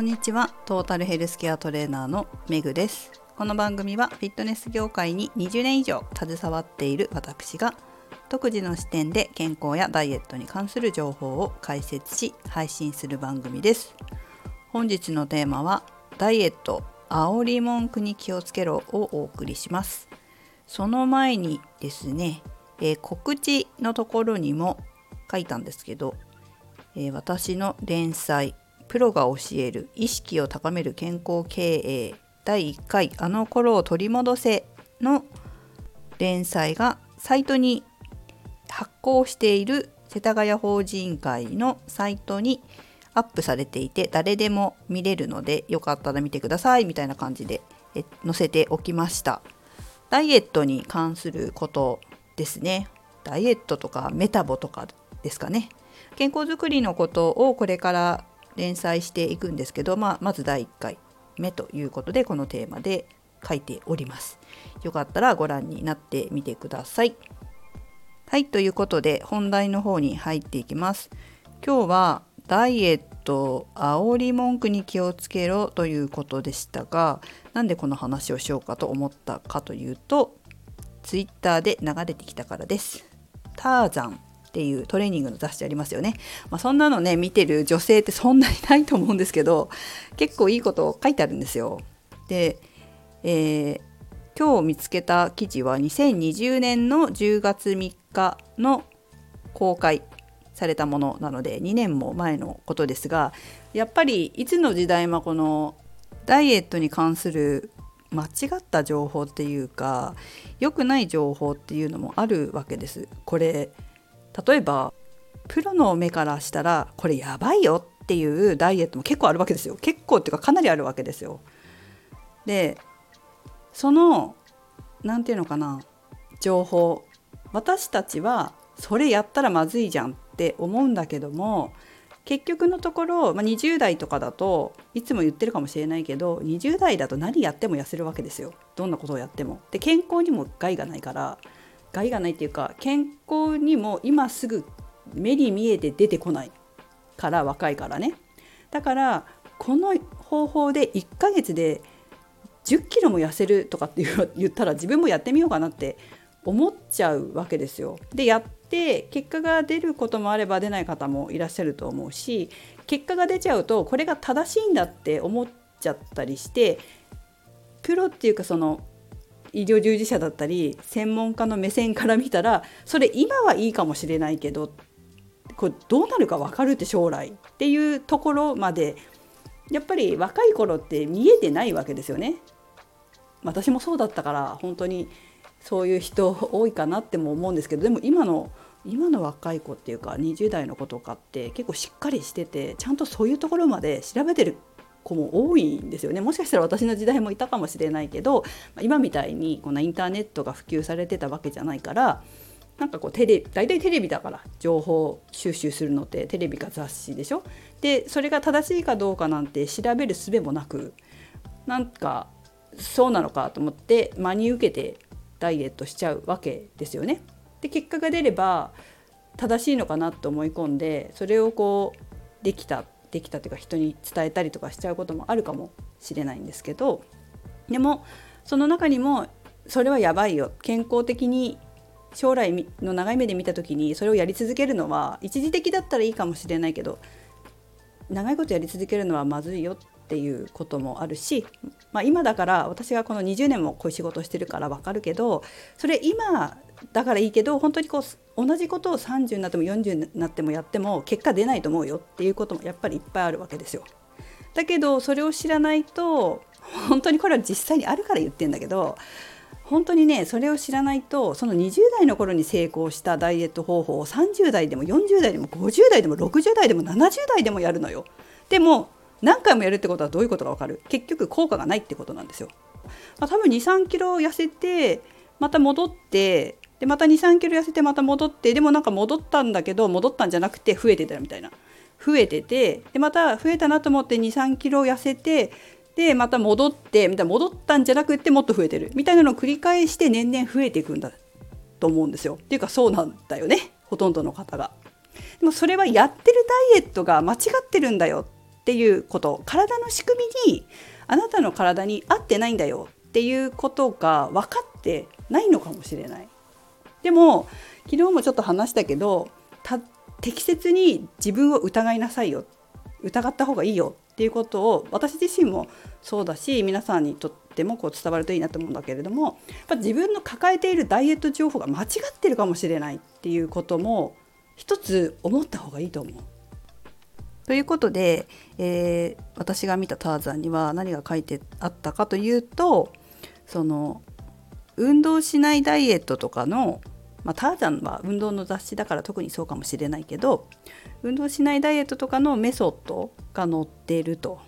こんにちは。トータルヘルスケアトレーナーのメグです。この番組はフィットネス業界に20年以上携わっている私が独自の視点で健康やダイエットに関する情報を解説し配信する番組です。本日のテーマはダイエット煽り文句に気をつけろをお送りします。その前にですね、えー、告知のところにも書いたんですけど、えー、私の連載プロが教える意識を高める健康経営第1回あの頃を取り戻せの連載がサイトに発行している世田谷法人会のサイトにアップされていて誰でも見れるのでよかったら見てくださいみたいな感じで載せておきました。ダイエットに関することですね。ダイエットとかメタボとかですかね。健康づくりのことをこれから連載していくんですけど、まあ、まず第1回目ということでこのテーマで書いております。よかったらご覧になってみてください。はい、ということで本題の方に入っていきます。今日はダイエット煽り文句に気をつけろということでしたがなんでこの話をしようかと思ったかというと Twitter で流れてきたからです。ターザンっていうトレーニングの雑誌ありますよね。まあ、そんなのね見てる女性ってそんなにないと思うんですけど結構いいこと書いてあるんですよ。で、えー、今日見つけた記事は2020年の10月3日の公開されたものなので2年も前のことですがやっぱりいつの時代もこのダイエットに関する間違った情報っていうか良くない情報っていうのもあるわけです。これ例えばプロの目からしたらこれやばいよっていうダイエットも結構あるわけですよ結構っていうかかなりあるわけですよ。でその何て言うのかな情報私たちはそれやったらまずいじゃんって思うんだけども結局のところ、まあ、20代とかだといつも言ってるかもしれないけど20代だと何やっても痩せるわけですよどんなことをやっても。で健康にも害がないから害がないっていうか健康にも今すぐ目に見えて出てこないから若いからねだからこの方法で1ヶ月で10キロも痩せるとかって言ったら自分もやってみようかなって思っちゃうわけですよ。でやって結果が出ることもあれば出ない方もいらっしゃると思うし結果が出ちゃうとこれが正しいんだって思っちゃったりしてプロっていうかその医療従事者だったり専門家の目線から見たらそれ今はいいかもしれないけどこれどうなるか分かるって将来っていうところまでやっぱり若い頃って見えてないわけですよね。私もそうだったから本当にそういう人多いかなっても思うんですけどでも今の今の若い子っていうか20代の子とかって結構しっかりしててちゃんとそういうところまで調べてる子も多いんですよね。もしかしたら私の時代もいたかもしれないけど今みたいにこんなインターネットが普及されてたわけじゃないからなんかこうテレ大体テレビだから情報収集するのってテレビか雑誌でしょ？でそれが正しいかどうかなんて調べる術もなくなんかそうなのかと思って真に受けてダイエットしちゃうわけですよね。で結果が出れば正しいのかなと思い込んでそれをこうできた。できたというか人に伝えたりとかしちゃうこともあるかもしれないんですけどでもその中にもそれはやばいよ。健康的に将来の長い目で見た時にそれをやり続けるのは一時的だったらいいかもしれないけど長いことやり続けるのはまずいよっていうこともあるし、まあ、今だから私がこの20年もこういう仕事してるから分かるけどそれ今だからいいけど本当にこう同じことを30になっても40になってもやっても結果出ないと思うよっていうこともやっぱりいっぱいあるわけですよ。だけどそれを知らないと本当にこれは実際にあるから言ってんだけど本当にねそれを知らないとその20代の頃に成功したダイエット方法を30代でも40代でも50代でも60代でも70代でもやるのよ。でも何回もやるってことはどういうことが分かる結局効果がないってことなんですよ。まあ、多分23キロ痩せてまた戻ってでまた23キロ痩せてまた戻ってでもなんか戻ったんだけど戻ったんじゃなくて増えてたみたいな増えててでまた増えたなと思って23キロ痩せてでまた戻ってみたいな戻ったんじゃなくてもっと増えてるみたいなのを繰り返して年々増えていくんだと思うんですよ。っていうかそうなんだよねほとんどの方が。でもそれはやってるダイエットが間違ってるんだよっっていうこと体の仕組みにあなたの体に合ってないんだよっていうことが分かってないのかもしれない。でも昨日もちょっと話したけど適切に自分を疑いなさいよ。疑った方がいいよ。っていうことを私自身もそうだし皆さんにとってもこう伝わるといいなと思うんだけれどもやっぱ自分の抱えているダイエット情報が間違ってるかもしれない。っていうことも一つ思った方がいいと思う。ということで、えー、私が見たターザンには何が書いてあったかというとその運動しないダイエットとかのまあ、ターザンは運動の雑誌だから特にそうかもしれないけど運動しないダイエットとかのメソッドが載ってると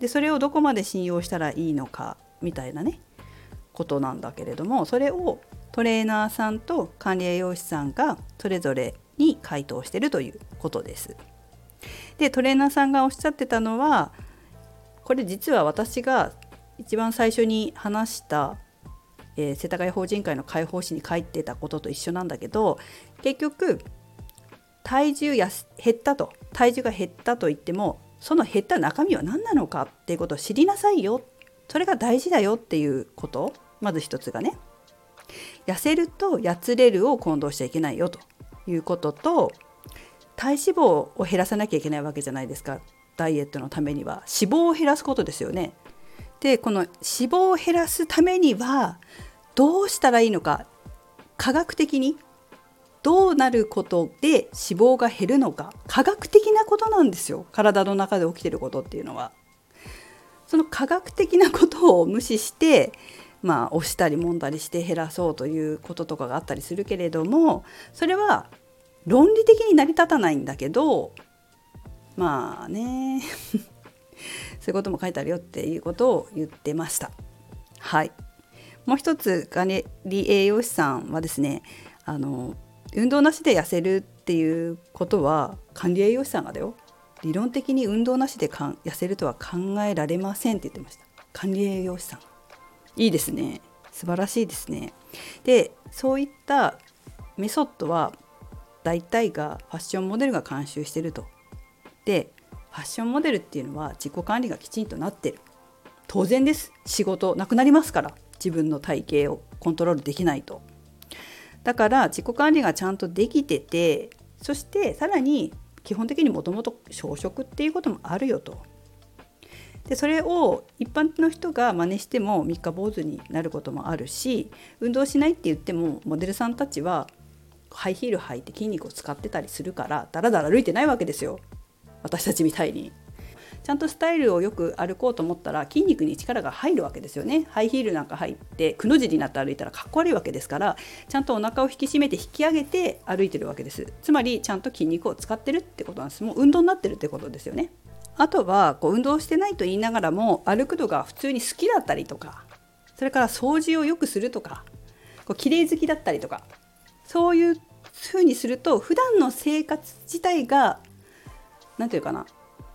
でそれをどこまで信用したらいいのかみたいなねことなんだけれどもそれをトレーナーさんと管理栄養士さんがそれぞれに回答してるということです。でトレーナーさんがおっしゃってたのはこれ実は私が一番最初に話したえー、世田谷法人会の解放誌に書いてたことと一緒なんだけど結局体重や減ったと。体重が減ったと言ってもその減った中身は何なのかっていうことを知りなさいよ。それが大事だよっていうこと。まず一つがね。痩せるとやつれるを混同しちゃいけないよということと体脂肪を減らさなきゃいけないわけじゃないですか。ダイエットのためには。脂肪を減らすことですよね。でこの脂肪を減らすためにはどうしたらいいのか科学的にどうなることで脂肪が減るのか科学的なことなんですよ体の中で起きてることっていうのは。その科学的なことを無視してまあ押したり揉んだりして減らそうということとかがあったりするけれどもそれは論理的に成り立たないんだけどまあね そういうことも書いてあるよっていうことを言ってました。はい。もう一つ管理栄養士さんはですねあの運動なしで痩せるっていうことは管理栄養士さんがだよ。理論的に運動なしでかん痩せるとは考えられませんって言ってました。管理栄養士さん。いいですね。素晴らしいですね。でそういったメソッドは大体がファッションモデルが監修してると。でファッションモデルっていうのは自己管理がきちんとなってる。当然です。仕事なくなりますから。自分の体型をコントロールできないと。だから自己管理がちゃんとできててそしてさらに基本的にもともと小食っていうこともあるよと。でそれを一般の人が真似しても三日坊主になることもあるし運動しないって言ってもモデルさんたちはハイヒール履いて筋肉を使ってたりするからだらだら歩いてないわけですよ。私たちみたいに。ちゃんとスタイルをよく歩こうと思ったら筋肉に力が入るわけですよね。ハイヒールなんか入ってくの字になって歩いたらかっこ悪いわけですからちゃんとお腹を引き締めて引き上げて歩いてるわけです。つまりちゃんと筋肉を使ってるってことなんです。もう運動になってるってことですよね。あとはこう運動してないと言いながらも歩くのが普通に好きだったりとかそれから掃除をよくするとかこう綺麗好きだったりとかそういう風にすると普段の生活自体が何て言うかな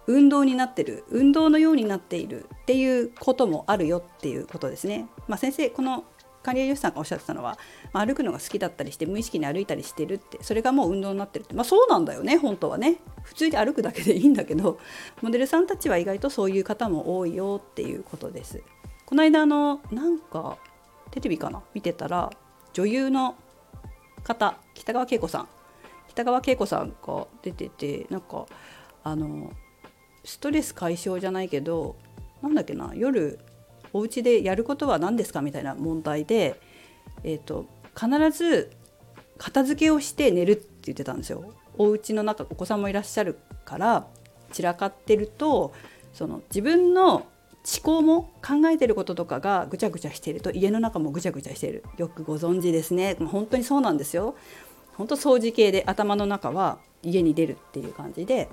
運動になってる運動のようになっているっていうこともあるよっていうことですね。まあ、先生この管理栄養士さんがおっしゃってたのは、まあ、歩くのが好きだったりして無意識に歩いたりしてるってそれがもう運動になってるって、まあ、そうなんだよね本当はね普通に歩くだけでいいんだけどモデルさんたちは意外とそういう方も多いよっていうことです。この間あのなんかテレビかな？見てたら女優の方北川景子さん北川景子さんが出ててなんかあのストレス解消じゃないけどなんだっけな夜お家でやることは何ですかみたいな問題で、えーと、必ず片付けをして寝るって言ってたんですよ。お家の中お子さんもいらっしゃるから散らかってるとその自分の思考も考えてることとかがぐちゃぐちゃしていると家の中もぐちゃぐちゃしている。よくご存知ですね。本当にそうなんですよ。本当掃除系で頭の中は家に出るっていう感じで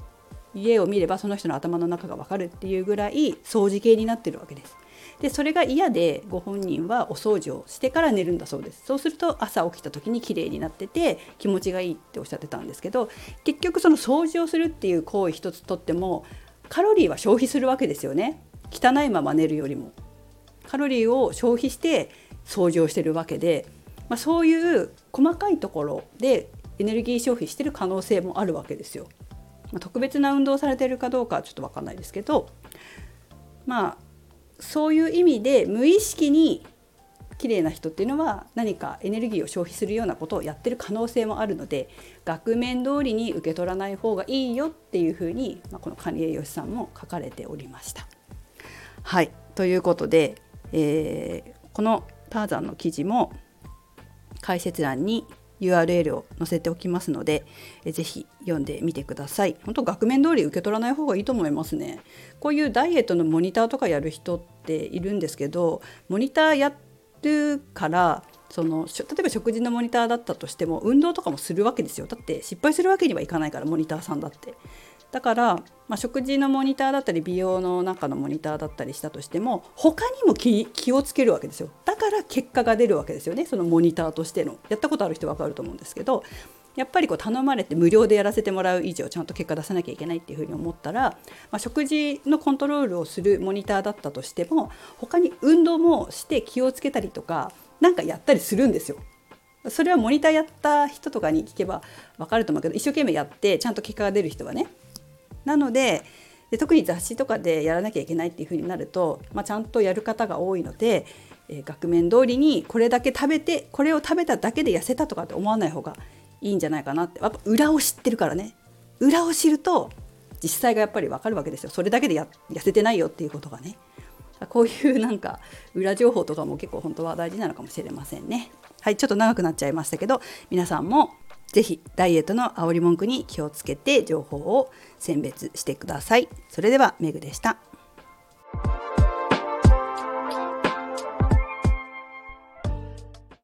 家を見ればその人の頭の中が分かるっていうぐらい掃除系になってるわけです。でそれが嫌でご本人はお掃除をしてから寝るんだそうですそうすると朝起きた時に綺麗になってて気持ちがいいっておっしゃってたんですけど結局その掃除をするっていう行為一つとってもカロリーは消費するわけですよね汚いまま寝るよりもカロリーを消費して掃除をしてるわけで、まあ、そういう細かいところでエネルギー消費してる可能性もあるわけですよ。ま、特別な運動をされてるかどうかはちょっと分かんないですけどまあそういう意味で無意識に綺麗な人っていうのは何かエネルギーを消費するようなことをやってる可能性もあるので額面通りに受け取らない方がいいよっていうふうに、まあ、この管理栄養士さんも書かれておりました。はいということで、えー、このターザンの記事も解説欄に URL を載せておきますので、えぜひ読んでみてください。本当額面通り受け取らない方がいいと思いますね。こういうダイエットのモニターとかやる人っているんですけど、モニターやるからその例えば食事のモニターだったとしても運動とかもするわけですよだって失敗するわけにはいかないからモニターさんだってだから、まあ、食事のモニターだったり美容の中のモニターだったりしたとしても他にも気をつけるわけですよ。だから結果が出るわけですよね。そのモニターとしての。やったことある人分かると思うんですけどやっぱりこう頼まれて無料でやらせてもらう以上ちゃんと結果出さなきゃいけないっていうふうに思ったら、まあ、食事のコントロールをするモニターだったとしても他に運動もして気をつけたりとか何かやったりするんですよ。それはモニターやった人とかに聞けば分かると思うけど一生懸命やってちゃんと結果が出る人はねなのでで特に雑誌とかでやらなきゃいけないっていうふうになると、まあ、ちゃんとやる方が多いので、えー、額面通りにこれだけ食べてこれを食べただけで痩せたとかって思わない方がいいんじゃないかなって。やっぱ裏を知ってるからね。裏を知ると実際がやっぱり分かるわけですよ。それだけで痩せてないよっていうことがね。こういうなんか裏情報とかも結構本当は大事なのかもしれませんね。はいちょっと長くなっちゃいましたけど皆さんもぜひダイエットの煽り文句に気をつけて情報を選別してください。それではメグでした。